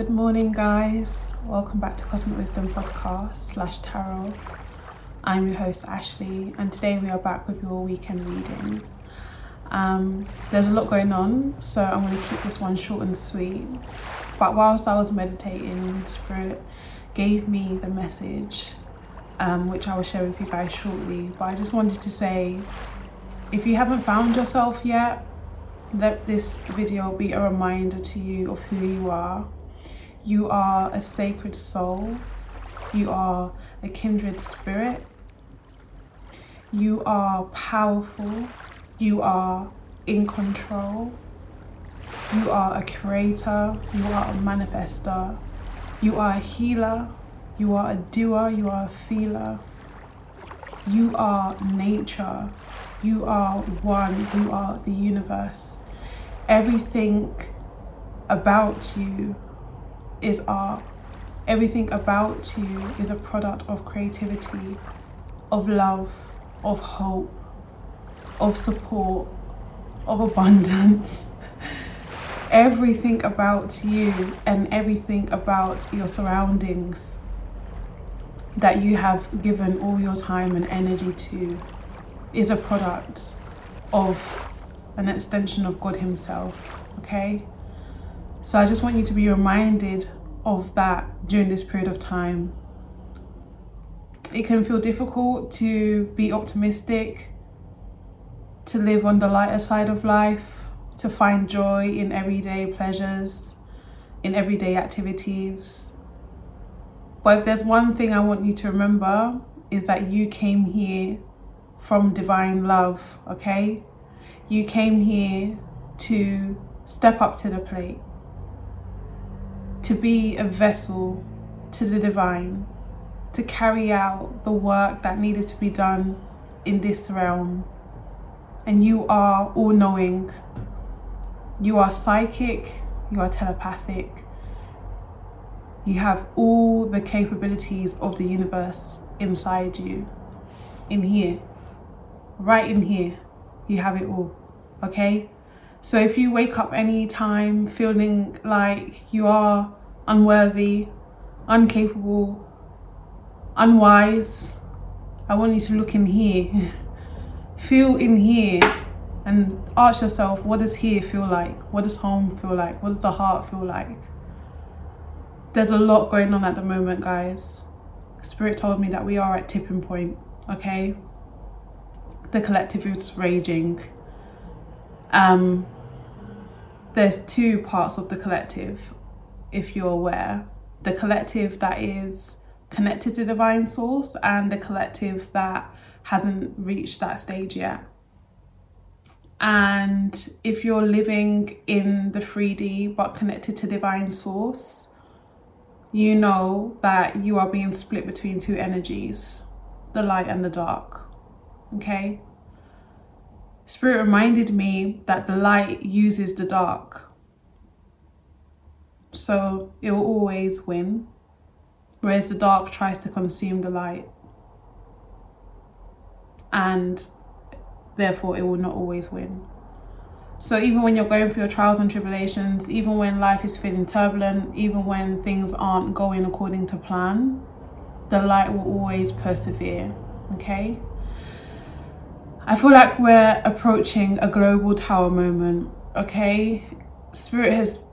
Good morning, guys. Welcome back to Cosmic Wisdom Podcast slash Tarot. I'm your host Ashley, and today we are back with your weekend reading. Um, there's a lot going on, so I'm going to keep this one short and sweet. But whilst I was meditating, Spirit gave me the message, um, which I will share with you guys shortly. But I just wanted to say if you haven't found yourself yet, let this video be a reminder to you of who you are you are a sacred soul. You are a kindred spirit. You are powerful. You are in control. You are a creator. You are a manifester. You are a healer. You are a doer. You are a feeler. You are nature. You are one. You are the universe. Everything about you is art. Everything about you is a product of creativity, of love, of hope, of support, of abundance. everything about you and everything about your surroundings that you have given all your time and energy to is a product of an extension of God Himself, okay? So I just want you to be reminded of that during this period of time. It can feel difficult to be optimistic, to live on the lighter side of life, to find joy in everyday pleasures, in everyday activities. But if there's one thing I want you to remember, is that you came here from divine love, okay? You came here to step up to the plate to be a vessel to the divine, to carry out the work that needed to be done in this realm. And you are all knowing. You are psychic, you are telepathic. You have all the capabilities of the universe inside you, in here, right in here. You have it all, okay? So if you wake up any time feeling like you are unworthy, incapable, unwise. I want you to look in here, feel in here, and ask yourself what does here feel like? What does home feel like? What does the heart feel like? There's a lot going on at the moment, guys. Spirit told me that we are at tipping point, okay? The collective is raging. Um, there's two parts of the collective if you're aware, the collective that is connected to divine source and the collective that hasn't reached that stage yet. And if you're living in the 3D but connected to divine source, you know that you are being split between two energies the light and the dark. Okay? Spirit reminded me that the light uses the dark so it will always win, whereas the dark tries to consume the light. And therefore, it will not always win. So, even when you're going through your trials and tribulations, even when life is feeling turbulent, even when things aren't going according to plan, the light will always persevere. Okay? I feel like we're approaching a global tower moment. Okay? Spirit has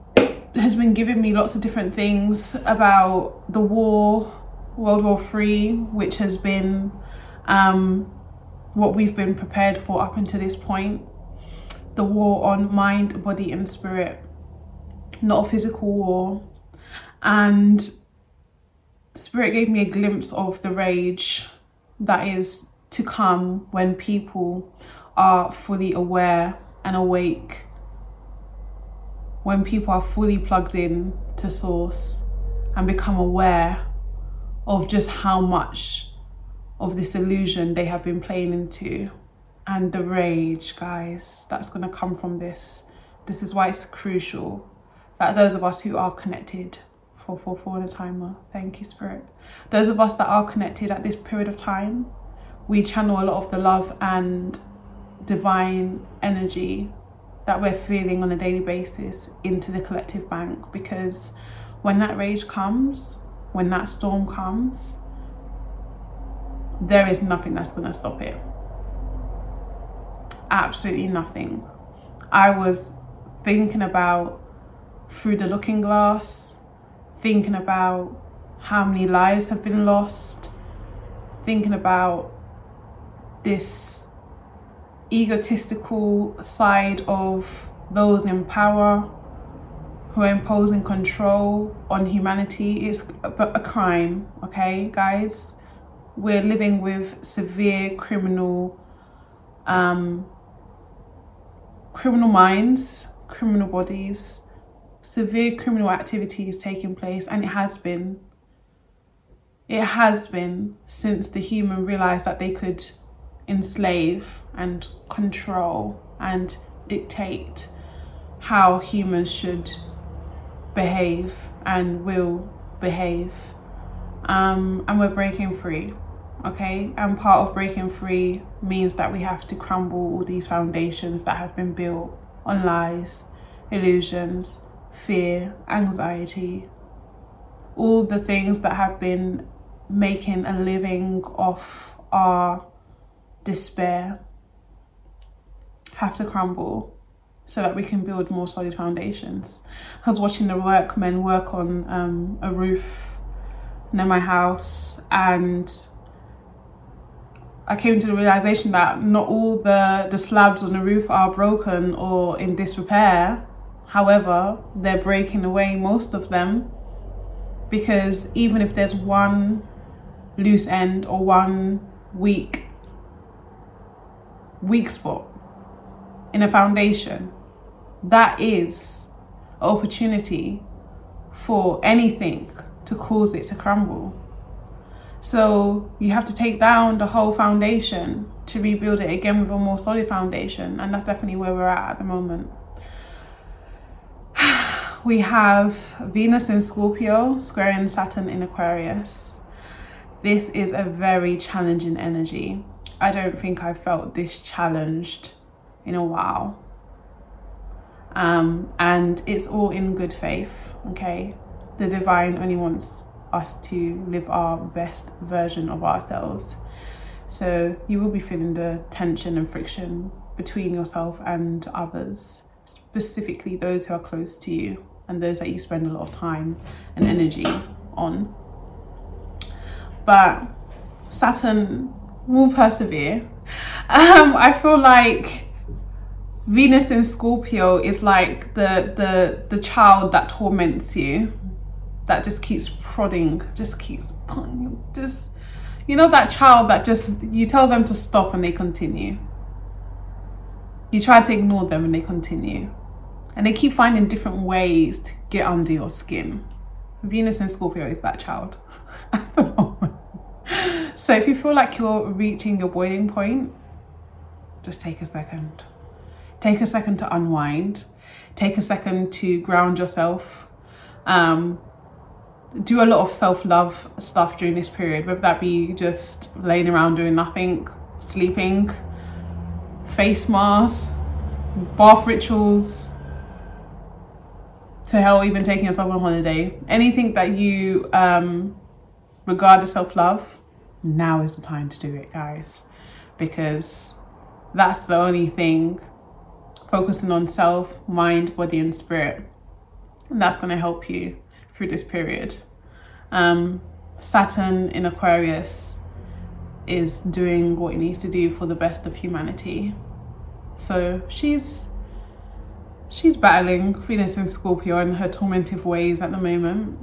has been giving me lots of different things about the war, World War Three, which has been um, what we've been prepared for up until this point. The war on mind, body, and spirit, not a physical war. And Spirit gave me a glimpse of the rage that is to come when people are fully aware and awake when people are fully plugged in to source and become aware of just how much of this illusion they have been playing into. And the rage guys that's going to come from this. This is why it's crucial that those of us who are connected for for for the timer thank you spirit. Those of us that are connected at this period of time we channel a lot of the love and divine energy that we're feeling on a daily basis into the collective bank because when that rage comes, when that storm comes, there is nothing that's going to stop it. Absolutely nothing. I was thinking about through the looking glass, thinking about how many lives have been lost, thinking about this egotistical side of those in power who are imposing control on humanity is a, crime, okay, guys? We're living with severe criminal um, criminal minds, criminal bodies, severe criminal activities taking place, and it has been. It has been since the human realized that they could enslave and control and dictate how humans should behave and will behave. Um, and we're breaking free, okay? And part of breaking free means that we have to crumble all these foundations that have been built on lies, illusions, fear, anxiety, all the things that have been making a living off our despair have to crumble so that we can build more solid foundations. I was watching the workmen work on um, a roof near my house and I came to the realization that not all the, the slabs on the roof are broken or in disrepair. However, they're breaking away most of them because even if there's one loose end or one weak weak spot in a foundation, that is opportunity for anything to cause it to crumble. So you have to take down the whole foundation to rebuild it again with a more solid foundation, and that's definitely where we're at at the moment. we have Venus in Scorpio squaring Saturn in Aquarius. This is a very challenging energy. I don't think I felt this challenged in a while. Um, and it's all in good faith, okay? The divine only wants us to live our best version of ourselves. So you will be feeling the tension and friction between yourself and others, specifically those who are close to you and those that you spend a lot of time and energy on. But Saturn will persevere. Um, I feel like Venus in Scorpio is like the the the child that torments you, that just keeps prodding, just keeps just you know that child that just you tell them to stop and they continue. You try to ignore them and they continue. And they keep finding different ways to get under your skin. Venus in Scorpio is that child at the moment. So if you feel like you're reaching your boiling point, just take a second. Take a second to unwind. Take a second to ground yourself. Um, do a lot of self love stuff during this period, whether that be just laying around doing nothing, sleeping, face masks, bath rituals, to hell, even taking yourself on holiday. Anything that you um, regard as self love, now is the time to do it, guys, because that's the only thing focusing on self, mind, body, and spirit. And that's going to help you through this period. Um, Saturn in Aquarius is doing what it needs to do for the best of humanity. So she's she's battling Venus in Scorpio in her tormentive ways at the moment.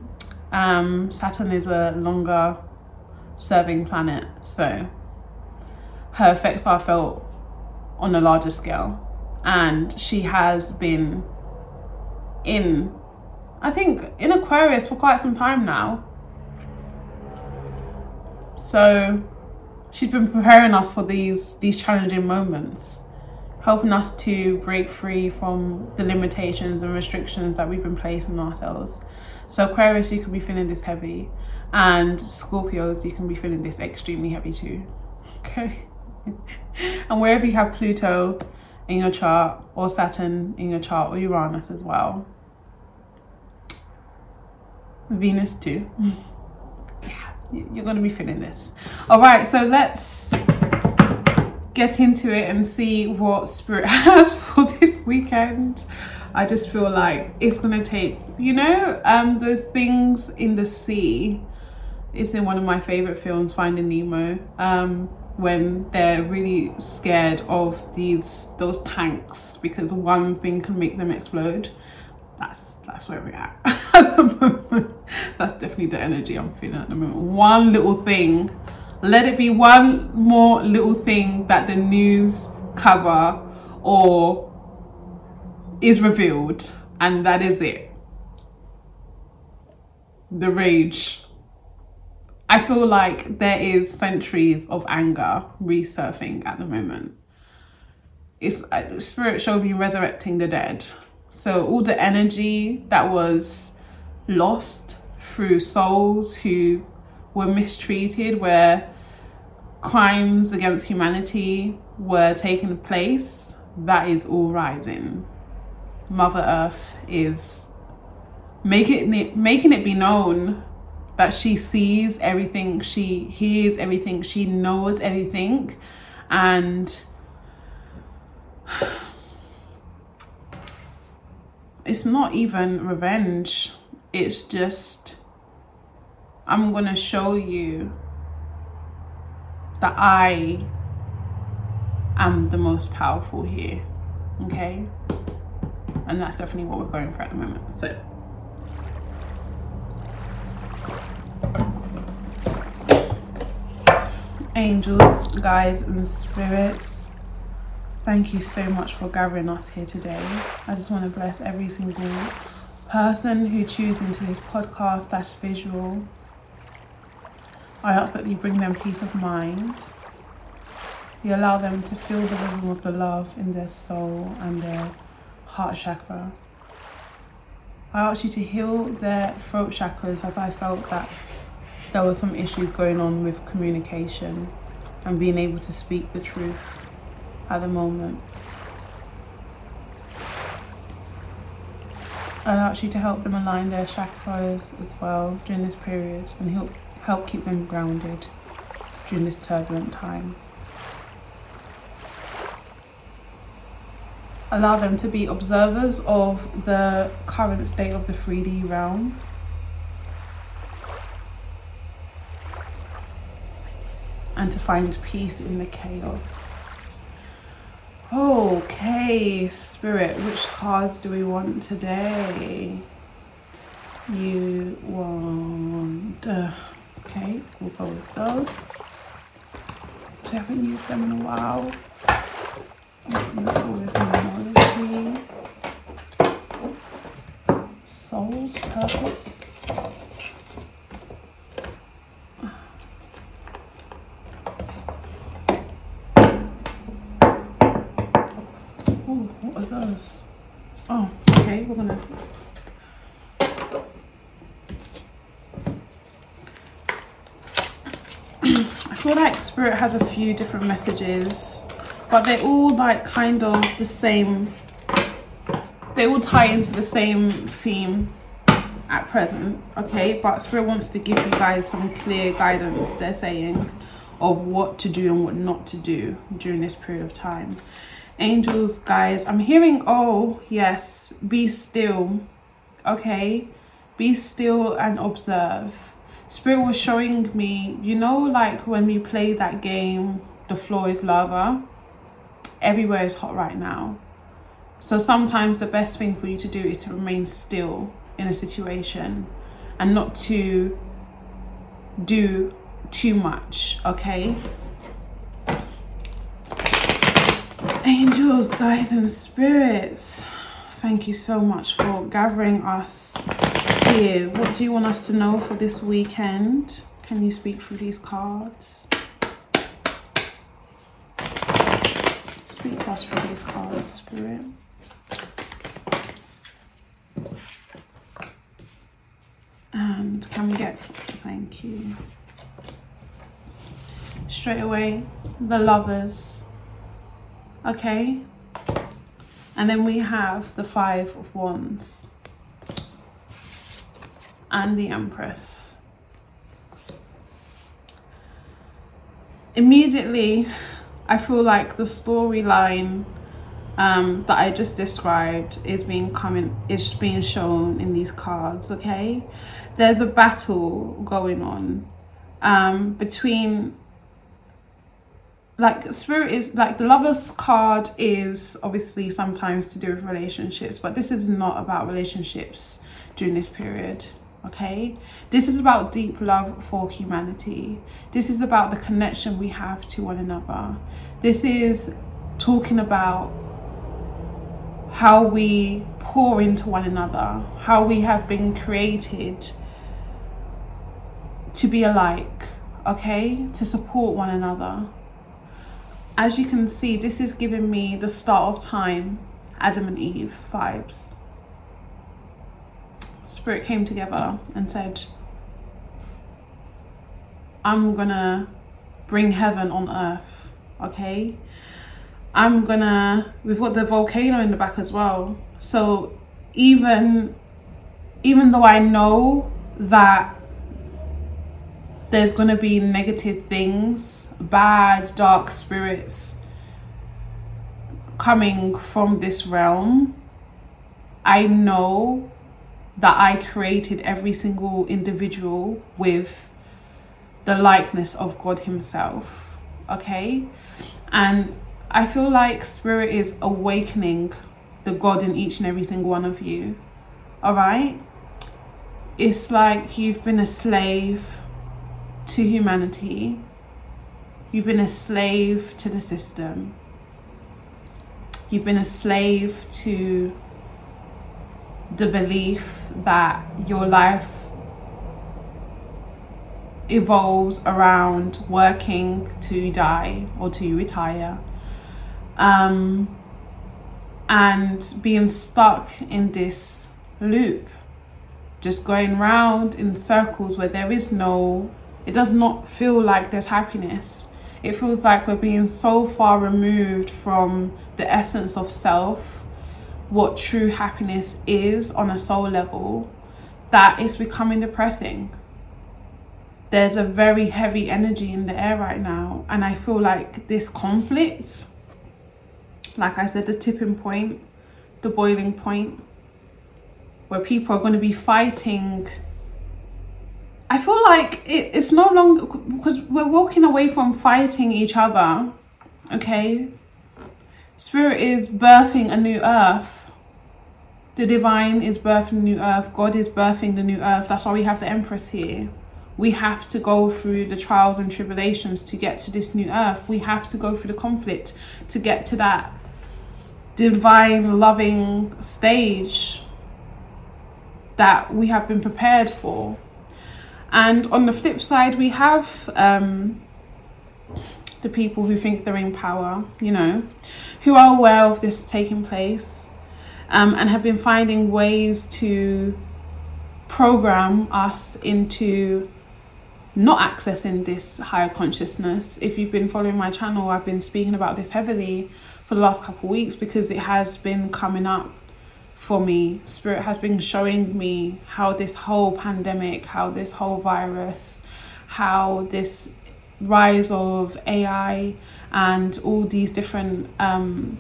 Um, Saturn is a longer serving planet, so her effects are felt on a larger scale and she has been in I think in Aquarius for quite some time now. So she's been preparing us for these these challenging moments, helping us to break free from the limitations and restrictions that we've been placing on ourselves. So Aquarius, you could be feeling this heavy, and Scorpios, you can be feeling this extremely heavy too. Okay, and wherever you have Pluto in your chart, or Saturn in your chart, or Uranus as well. Venus too. yeah, you're going to be feeling this. All right, so let's get into it and see what Spirit has for this weekend. I just feel like it's going to take, you know, um, those things in the sea. It's in one of my favorite films, Finding Nemo. Um, when they're really scared of these those tanks because one thing can make them explode. That's that's where we're at. At the moment. That's definitely the energy i'm feeling at the moment. One little thing. Let it be one more little thing that the news cover or is revealed and that is it. The rage I feel like there is centuries of anger resurfing at the moment. It's uh, spirit showed me resurrecting the dead. So all the energy that was lost through souls who were mistreated, where crimes against humanity were taking place, that is all rising. Mother Earth is making it making it be known that she sees everything, she hears everything, she knows everything, and it's not even revenge, it's just I'm gonna show you that I am the most powerful here, okay? And that's definitely what we're going for at the moment. So. Angels, guides, and spirits, thank you so much for gathering us here today. I just want to bless every single person who tunes into this podcast that's visual. I ask that you bring them peace of mind. You allow them to feel the rhythm of the love in their soul and their heart chakra. I ask you to heal their throat chakras as I felt that there were some issues going on with communication and being able to speak the truth at the moment. Ask you to help them align their chakras as well during this period and help help keep them grounded during this turbulent time. Allow them to be observers of the current state of the 3D realm and to find peace in the chaos. Okay, Spirit, which cards do we want today? You want. Uh, okay, we'll go with those. I haven't used them in a while. We'll Soul's Purpose. Oh, I feel like Spirit has a few different messages, but they're all like kind of the same. They all tie into the same theme at present, okay? But Spirit wants to give you guys some clear guidance, they're saying, of what to do and what not to do during this period of time angels guys. I'm hearing oh yes be still okay? Be still and observe. Spirit was showing me you know like when we play that game the floor is lava? Everywhere is hot right now. So sometimes the best thing for you to do is to remain still in a situation and not to do too much okay Angels, and spirits, thank you so much for gathering us here. What do you want us to know for this weekend? Can you speak through these cards? Speak to us through these cards, Spirit. And can we get, thank you. Straight away, the lovers Okay. And then we have the Five of Wands. and the Empress. Immediately, I feel like the storyline um, that I just described is being coming is being shown in these cards. Okay, there's a battle going on um, between like spirit is like the lovers card is obviously sometimes to do with relationships but this is not about relationships during this period okay? This is about deep love for humanity. This is about the connection we have to one another. This is talking about how we pour into one another how we have been created to be alike okay? To support one another as you can see, this is giving me the start of time, Adam and Eve vibes. Spirit came together and said, I'm gonna bring heaven on earth, okay? I'm gonna, we've got the volcano in the back as well. So even, even though I know that there's going to be negative things, bad, dark spirits coming from this realm. I know that I created every single individual with the likeness of God Himself. Okay? And I feel like Spirit is awakening the God in each and every single one of you. Alright? It's like you've been a slave to humanity. You've been a slave to the system. You've been a slave to the belief that your life evolves around working to die or to retire. Um, and being stuck in this loop, just going round in circles where there is no it does not feel like there's happiness. It feels like we're being so far removed from the essence of self, what true happiness is on a soul level, that it's becoming depressing. There's a very heavy energy in the air right now, and I feel like this conflict, like I said, the tipping point, the boiling point, where people are going to be fighting I feel like it, it's no longer because we're walking away from fighting each other. Okay, Spirit is birthing a new earth. The divine is birthing a new earth. God is birthing the new earth. That's why we have the Empress here. We have to go through the trials and tribulations to get to this new earth. We have to go through the conflict to get to that divine loving stage that we have been prepared for. And on the flip side, we have um, the people who think they're in power, you know, who are aware of this taking place um, and have been finding ways to program us into not accessing this higher consciousness. If you've been following my channel, I've been speaking about this heavily for the last couple of weeks because it has been coming up for me. Spirit has been showing me how this whole pandemic, how this whole virus, how this rise of AI and all these different um,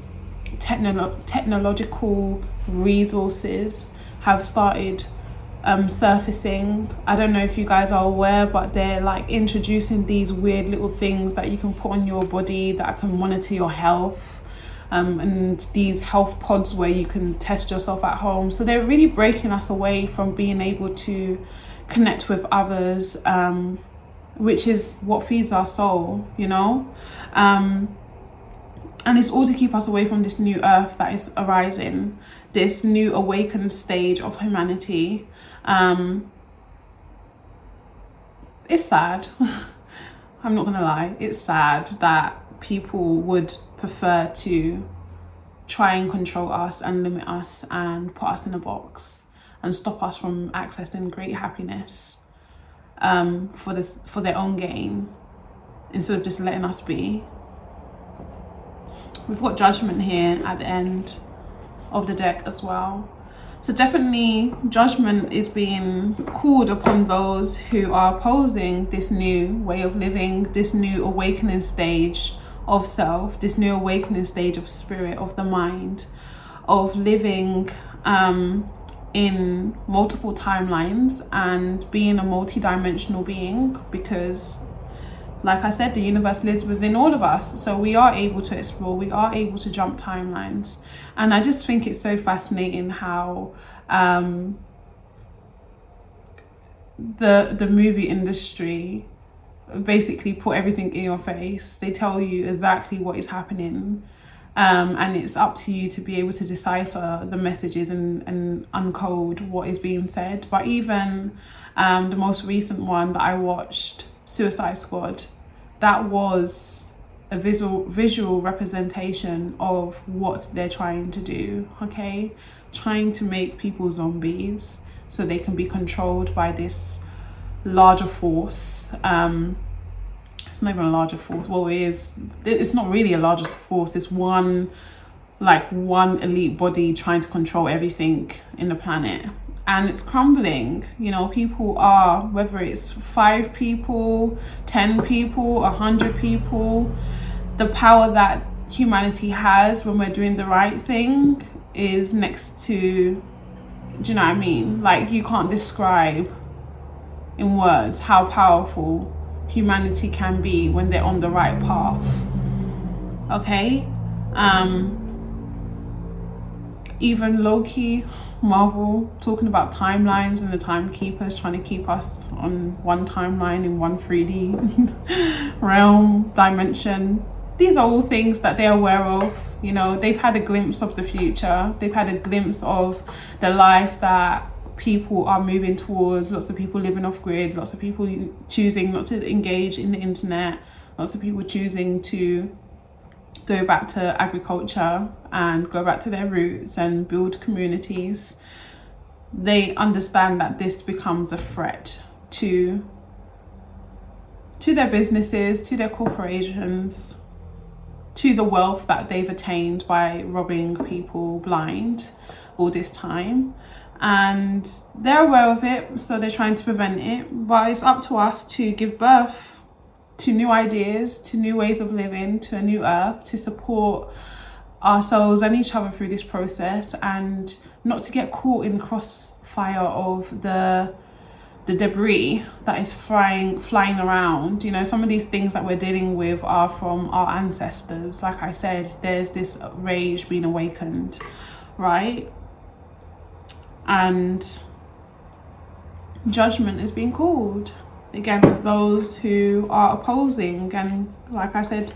technolo- technological resources have started um, surfacing. I don't know if you guys are aware, but they're like introducing these weird little things that you can put on your body that can monitor your health um, and these health pods where you can test yourself at home. So they're really breaking us away from being able to connect with others, um, which is what feeds our soul, you know? Um, and it's all to keep us away from this new earth that is arising, this new awakened stage of humanity. Um, it's sad. I'm not gonna lie, it's sad that people would prefer to try and control us and limit us and put us in a box and stop us from accessing great happiness um, for this for their own gain instead of just letting us be. We've got judgment here at the end of the deck as well. So definitely judgment is being called upon those who are opposing this new way of living, this new awakening stage of self, this new awakening stage of spirit, of the mind, of living um, in multiple timelines and being a multi-dimensional being because like I said, the universe lives within all of us. So we are able to explore, we are able to jump timelines. And I just think it's so fascinating how um, the the movie industry basically put everything in your face. They tell you exactly what is happening. Um, and it's up to you to be able to decipher the messages and, and uncode what is being said. But even um, the most recent one that I watched, Suicide Squad, that was a visual visual representation of what they're trying to do okay trying to make people zombies so they can be controlled by this larger force um it's not even a larger force well it is it's not really a larger force it's one like one elite body trying to control everything in the planet and it's crumbling. You know, people are, whether it's five people, 10 people, a 100 people, the power that humanity has when we're doing the right thing is next to, do you know what I mean? Like, you can't describe in words how powerful humanity can be when they're on the right path. Okay? Um, even Loki, Marvel, talking about timelines and the timekeepers trying to keep us on one timeline in one 3D realm, dimension. These are all things that they're aware of. You know, they've had a glimpse of the future, they've had a glimpse of the life that people are moving towards. Lots of people living off grid, lots of people choosing not to engage in the internet, lots of people choosing to go back to agriculture and go back to their roots and build communities, they understand that this becomes a threat to to their businesses, to their corporations, to the wealth that they've attained by robbing people blind all this time. And they're aware of it, so they're trying to prevent it. But it's up to us to give birth to new ideas, to new ways of living, to a new earth, to support ourselves and each other through this process and not to get caught in the crossfire of the the debris that is flying flying around. You know some of these things that we're dealing with are from our ancestors. Like i said there's this rage being awakened right and judgment is being called against those who are opposing and like I said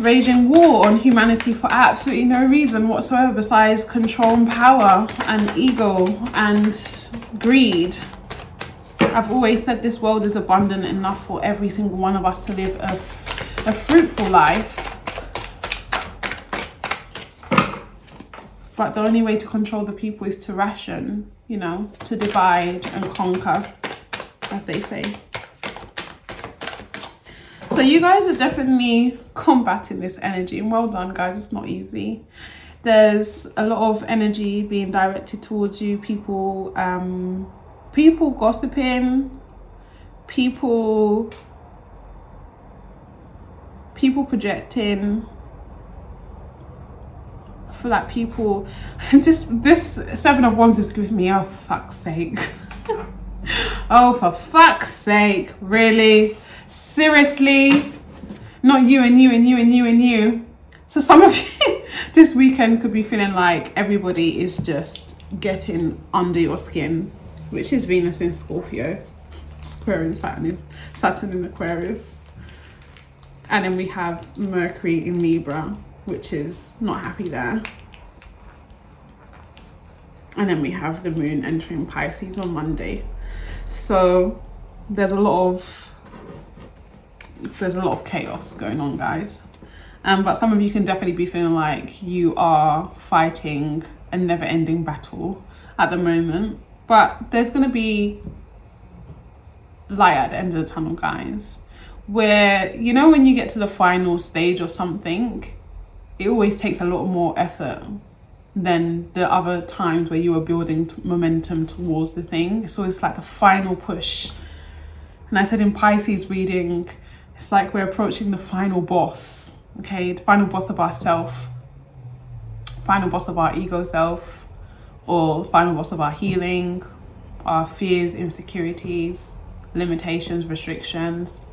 raging war on humanity for absolutely no reason whatsoever besides control and power and ego and greed. I've always said this world is abundant enough for every single one of us to live a, a fruitful life. But the only way to control the people is to ration, you know, to divide and conquer as they say. So you guys are definitely combating this energy and well done guys, it's not easy. There's a lot of energy being directed towards you, people um people gossiping, people people projecting for like people just this seven of wands is giving me oh for fuck's sake oh, for fuck's sake. Really? Seriously? Not you and you and you and you and you. So some of you this weekend could be feeling like everybody is just getting under your skin, which is Venus in Scorpio, Square in Saturn in, Saturn in Aquarius. And then we have Mercury in Libra, which is not happy there. And then we have the moon entering Pisces on Monday. So there's a lot of there's a lot of chaos going on, guys. Um, but some of you can definitely be feeling like you are fighting a never-ending battle at the moment. But there's gonna be light at the end of the tunnel, guys. Where you know when you get to the final stage of something, it always takes a lot more effort than the other times where you were building t- momentum towards the thing. So it's like the final push. And I said in Pisces reading, it's like we're approaching the final boss, okay? The final boss of ourself, final boss of our ego self, or final boss of our healing, our fears, insecurities, limitations, restrictions.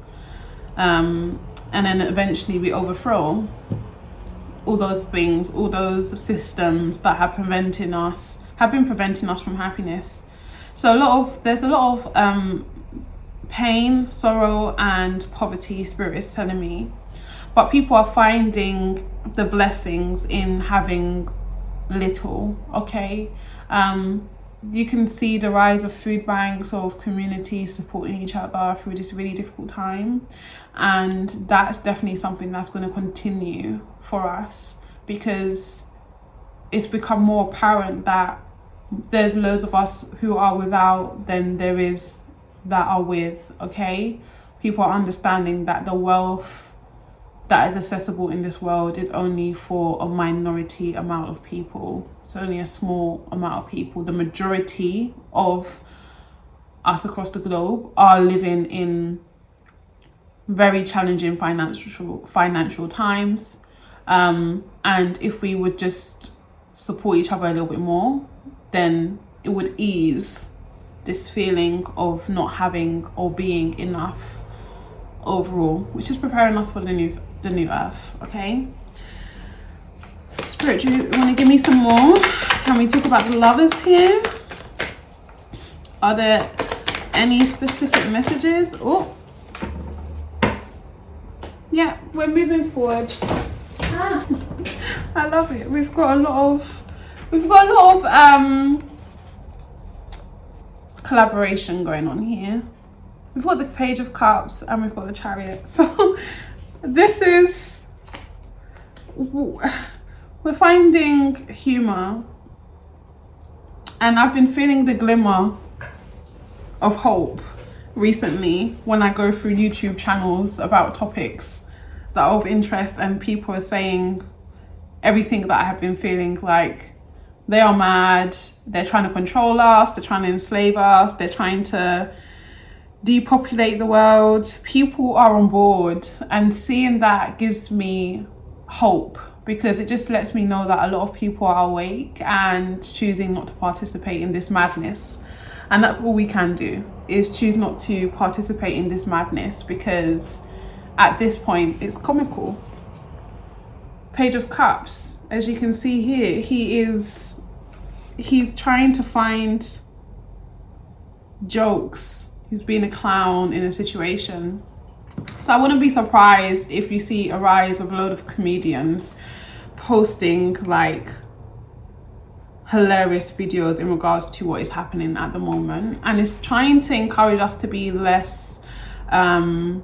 Um, and then eventually we overthrow all those things, all those systems that have preventing us, have been preventing us from happiness. So a lot of there's a lot of um, pain, sorrow, and poverty. Spirit is telling me, but people are finding the blessings in having little. Okay, um, you can see the rise of food banks of communities supporting each other through this really difficult time. And that's definitely something that's going to continue for us because it's become more apparent that there's loads of us who are without than there is that are with okay? People are understanding that the wealth that is accessible in this world is only for a minority amount of people. It's only a small amount of people. The majority of us across the globe are living in very challenging financial financial times. Um, and if we would just support each other a little bit more, then it would ease this feeling of not having or being enough overall, which is preparing us for the new the new earth, okay? Spirit, do you want to give me some more? Can we talk about the lovers here? Are there any specific messages? Oh, yeah, we're moving forward. Ah, I love it. We've got a lot of, we've got a lot of um collaboration going on here. We've got the Page of Cups and we've got the Chariot. So this is we're finding humor and I've been feeling the glimmer of hope recently when I go through YouTube channels about topics that are of interest and people are saying everything that I have been feeling like they are mad, they're trying to control us, they're trying to enslave us, they're trying to depopulate the world. People are on board, and seeing that gives me hope because it just lets me know that a lot of people are awake and choosing not to participate in this madness. And that's all we can do is choose not to participate in this madness because at this point it's comical. Page of Cups, as you can see here, he is he's trying to find jokes who's being a clown in a situation. So I wouldn't be surprised if you see a rise of a load of comedians posting like hilarious videos in regards to what is happening at the moment and it's trying to encourage us to be less um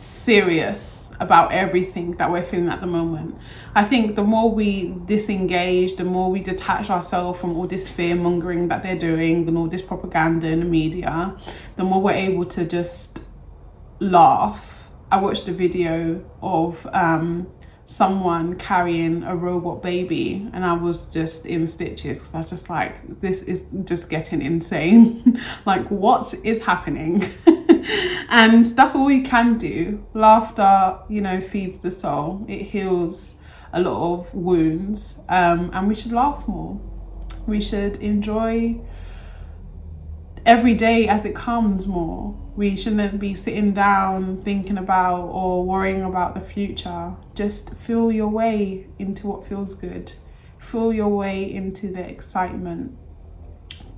serious about everything that we're feeling at the moment. I think the more we disengage, the more we detach ourselves from all this fear mongering that they're doing and all this propaganda in the media, the more we're able to just laugh. I watched a video of um, someone carrying a robot baby and I was just in stitches because I was just like, this is just getting insane. like, what is happening? and that's all we can do. Laughter, you know, feeds the soul, it heals a lot of wounds, um, and we should laugh more. We should enjoy every day as it comes more. We shouldn't be sitting down thinking about or worrying about the future. Just feel your way into what feels good. Feel your way into the excitement.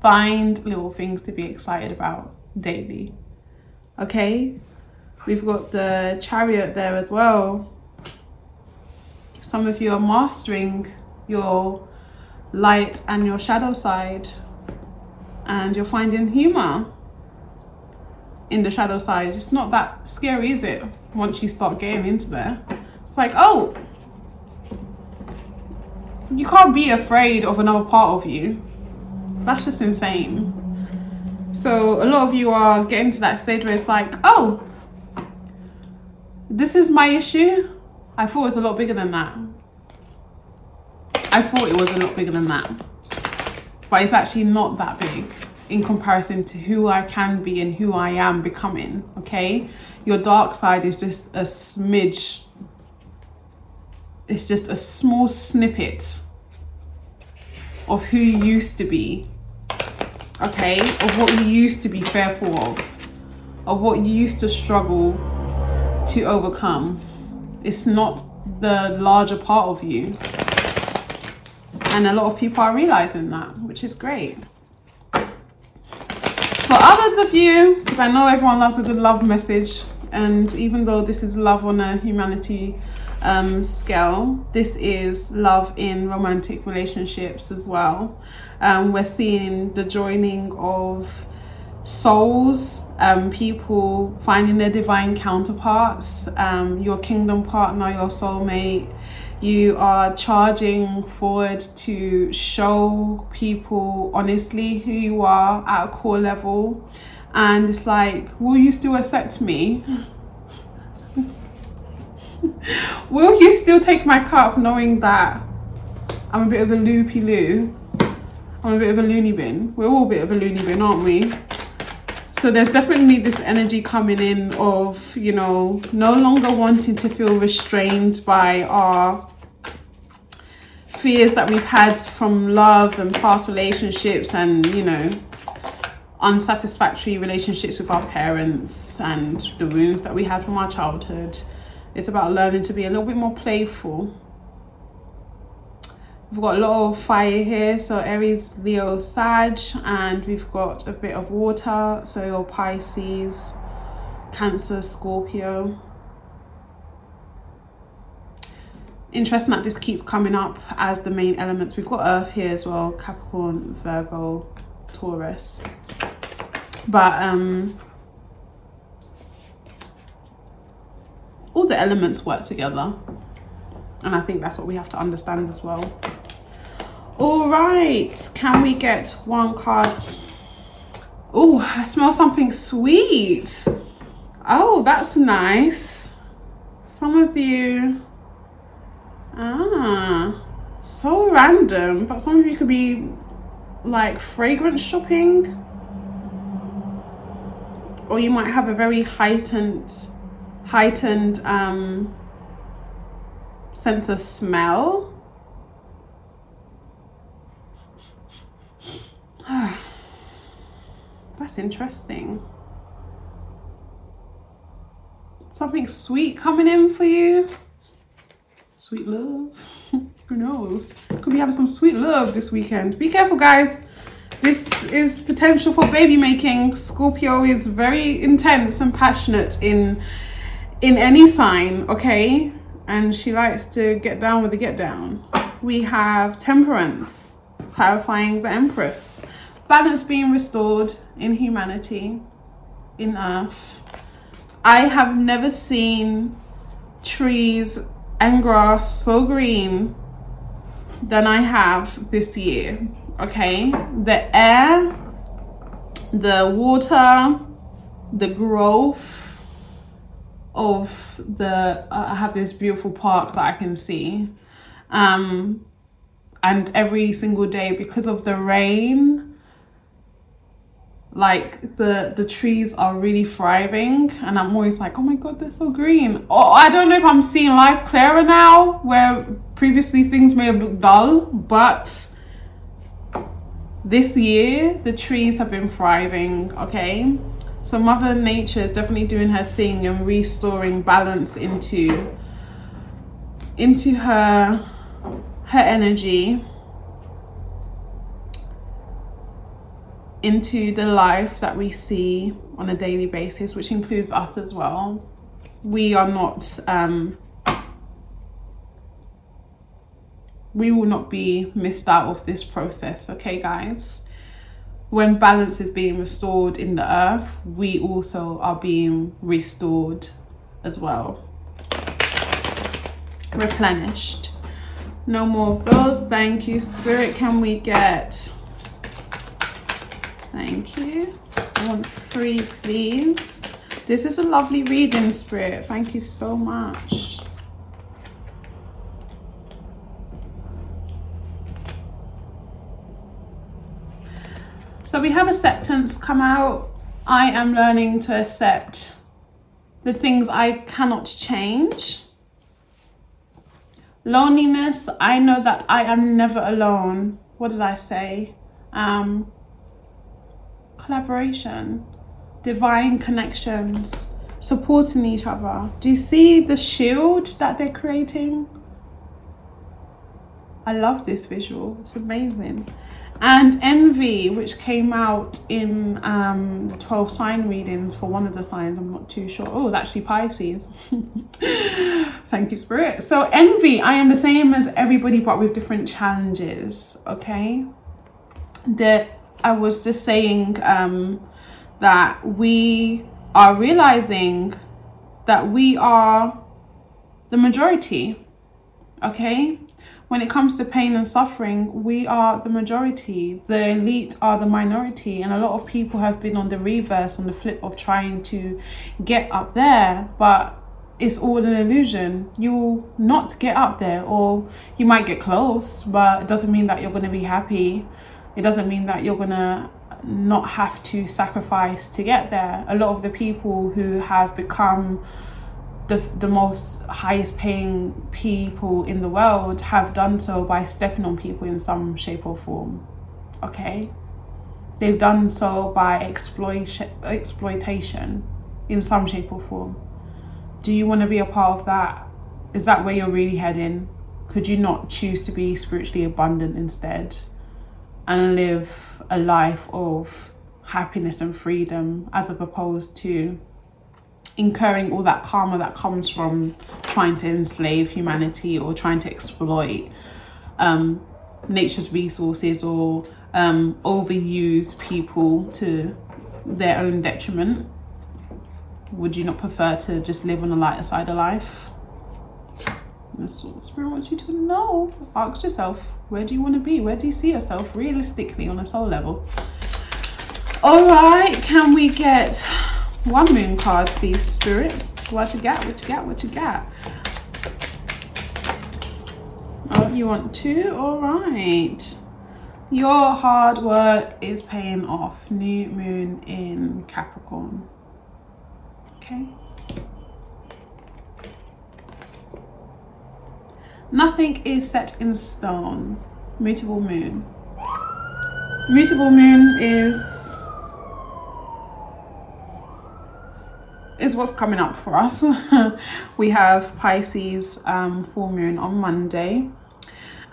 Find little things to be excited about daily. Okay? We've got the chariot there as well. Some of you are mastering your light and your shadow side and you're finding humor in the shadow side. It's not that scary, is it? Once you start getting into there, it's like, oh, you can't be afraid of another part of you. That's just insane. So, a lot of you are getting to that stage where it's like, oh, this is my issue. I thought it was a lot bigger than that. I thought it was a lot bigger than that. But it's actually not that big in comparison to who I can be and who I am becoming, okay? Your dark side is just a smidge, it's just a small snippet of who you used to be, okay? Of what you used to be fearful of, of what you used to struggle to overcome. It's not the larger part of you. And a lot of people are realizing that, which is great. Others of you, because I know everyone loves a good love message, and even though this is love on a humanity um, scale, this is love in romantic relationships as well. Um, we're seeing the joining of souls, um, people finding their divine counterparts, um, your kingdom partner, your soulmate. You are charging forward to show people honestly who you are at a core level. And it's like, will you still accept me? will you still take my cup knowing that I'm a bit of a loopy loo? I'm a bit of a loony bin. We're all a bit of a loony bin, aren't we? So there's definitely this energy coming in of, you know, no longer wanting to feel restrained by our fears that we've had from love and past relationships and, you know, unsatisfactory relationships with our parents and the wounds that we had from our childhood. It's about learning to be a little bit more playful We've got a lot of fire here, so Aries, Leo, Sag, and we've got a bit of water, so your Pisces, Cancer, Scorpio. Interesting that this keeps coming up as the main elements. We've got Earth here as well, Capricorn, Virgo, Taurus. But um, all the elements work together. And I think that's what we have to understand as well. All right, can we get one card? Oh, I smell something sweet. Oh, that's nice. Some of you, ah, so random, but some of you could be like fragrance shopping. Or you might have a very heightened, heightened um, sense of smell That's interesting. Something sweet coming in for you. Sweet love. Who knows? Could be having some sweet love this weekend. Be careful, guys. This is potential for baby making. Scorpio is very intense and passionate in in any sign, okay? And she likes to get down with the get down. We have temperance, clarifying the empress balance being restored in humanity, in earth. I have never seen trees and grass so green than I have this year. Okay, the air, the water, the growth of the. Uh, I have this beautiful park that I can see, um, and every single day because of the rain like the the trees are really thriving and i'm always like oh my god they're so green. Oh i don't know if i'm seeing life clearer now where previously things may have looked dull but this year the trees have been thriving okay? So mother nature is definitely doing her thing and restoring balance into into her her energy into the life that we see on a daily basis, which includes us as well. We are not, um, we will not be missed out of this process, okay, guys? When balance is being restored in the earth, we also are being restored as well. Replenished. No more of those. Thank you, Spirit. Can we get Thank you. I want three, please. This is a lovely reading spirit. Thank you so much. So we have acceptance come out. I am learning to accept the things I cannot change. Loneliness, I know that I am never alone. What did I say? Um, collaboration, divine connections, supporting each other. Do you see the shield that they're creating? I love this visual, it's amazing. And Envy, which came out in um, the 12 sign readings for one of the signs, I'm not too sure. Oh, it's actually Pisces. Thank you, Spirit. So, Envy, I am the same as everybody, but with different challenges, okay? That I was just saying um, that we are realizing that we are the majority, okay? when it comes to pain and suffering, we are the majority. The elite are the minority. And a lot of people have been on the reverse, on the flip of trying to get up there. But it's all an illusion. You will not get up there, or you might get close, but it doesn't mean that you're going to be happy. It doesn't mean that you're going to not have to sacrifice to get there. A lot of the people who have become the, the most highest paying people in the world have done so by stepping on people in some shape or form. Okay? They've done so by exploit, exploitation in some shape or form. Do you want to be a part of that? Is that where you're really heading? Could you not choose to be spiritually abundant instead and live a life of happiness and freedom as opposed to incurring all that karma that comes from trying to enslave humanity or trying to exploit um, nature's resources or um, overuse people to their own detriment? Would you not prefer to just live on the lighter side of life? That's what Spirit wants you to know. Ask yourself, where do you want to be? Where do you see yourself realistically on a soul level? All right, can we get one moon card, please, Spirit. What you got? What you got? What you got? Oh, you want two? All right. Your hard work is paying off. New moon in Capricorn. Okay. Nothing is set in stone. Mutable moon. Mutable moon is is what's coming up for us. we have Pisces um, full moon on Monday,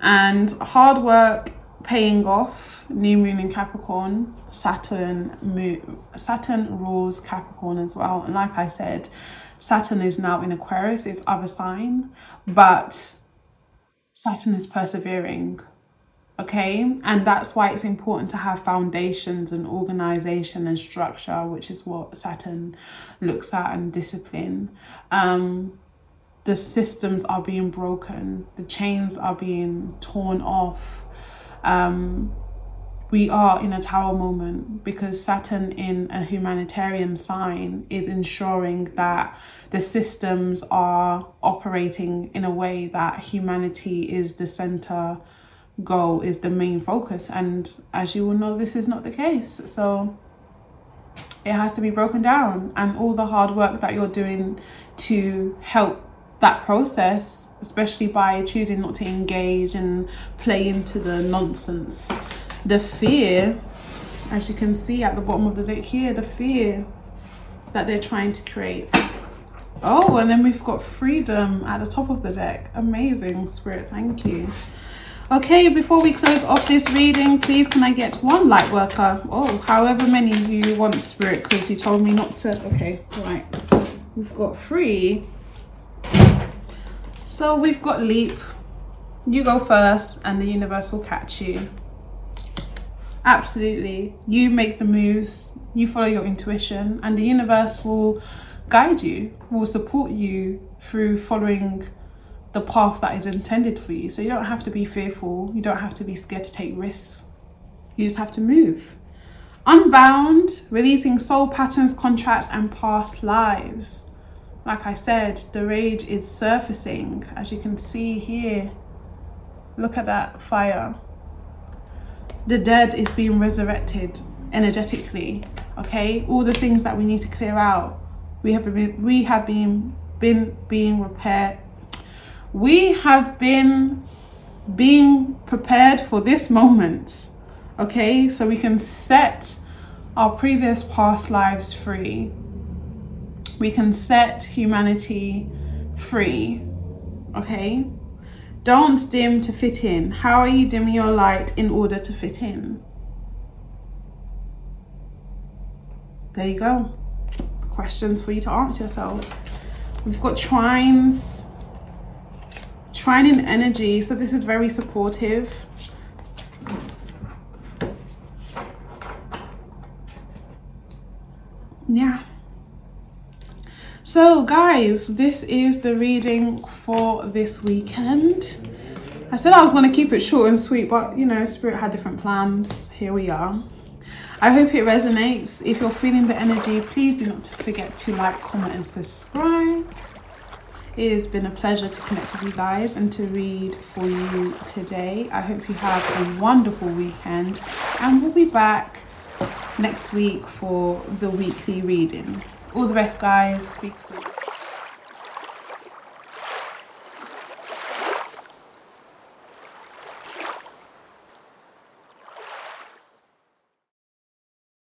and hard work paying off. New moon in Capricorn. Saturn moon, Saturn rules Capricorn as well. And like I said, Saturn is now in Aquarius, it's other sign, but Saturn is persevering okay? And that's why it's important to have foundations and organization and structure which is what saturn looks at and discipline. Um, the systems are being broken. The chains are being torn off. Um, we are in a tower moment because Saturn in a humanitarian sign is ensuring that the systems are operating in a way that humanity is the center goal is the main focus. And as you will know, this is not the case. So it has to be broken down, and all the hard work that you're doing to help that process, especially by choosing not to engage and play into the nonsense, the fear, as you can see at the bottom of the deck here, the fear that they're trying to create. Oh, and then we've got freedom at the top of the deck. Amazing, Spirit. Thank you. Okay, before we close off this reading, please can I get one light worker? Oh, however many you want, Spirit, because you told me not to. Okay, right. We've got three. So we've got leap. You go first, and the universe will catch you. Absolutely. You make the moves, you follow your intuition, and the universe will guide you, will support you through following the path that is intended for you. So you don't have to be fearful, you don't have to be scared to take risks. You just have to move. Unbound, releasing soul patterns, contracts, and past lives. Like I said, the rage is surfacing, as you can see here. Look at that fire. The dead is being resurrected. energetically. Okay, all the things that we need to clear out. We have been we have been been being repaired. We have been being prepared for this moment. Okay, so we can set our previous past lives free. We can set humanity free. Okay? Don't dim to fit in. How are you dimming your light in order to fit in? There you go. Questions for you to answer yourself. We've got trines, trine in energy, so this is very supportive. Yeah. So, guys, this is the reading for this weekend. I said I was going to keep it short and sweet, but you know, Spirit had different plans. Here we are. I hope it resonates. If you're feeling the energy, please do not forget to like, comment, and subscribe. It has been a pleasure to connect with you guys and to read for you today. I hope you have a wonderful weekend, and we'll be back next week for the weekly reading. All the best, guys. Speak soon.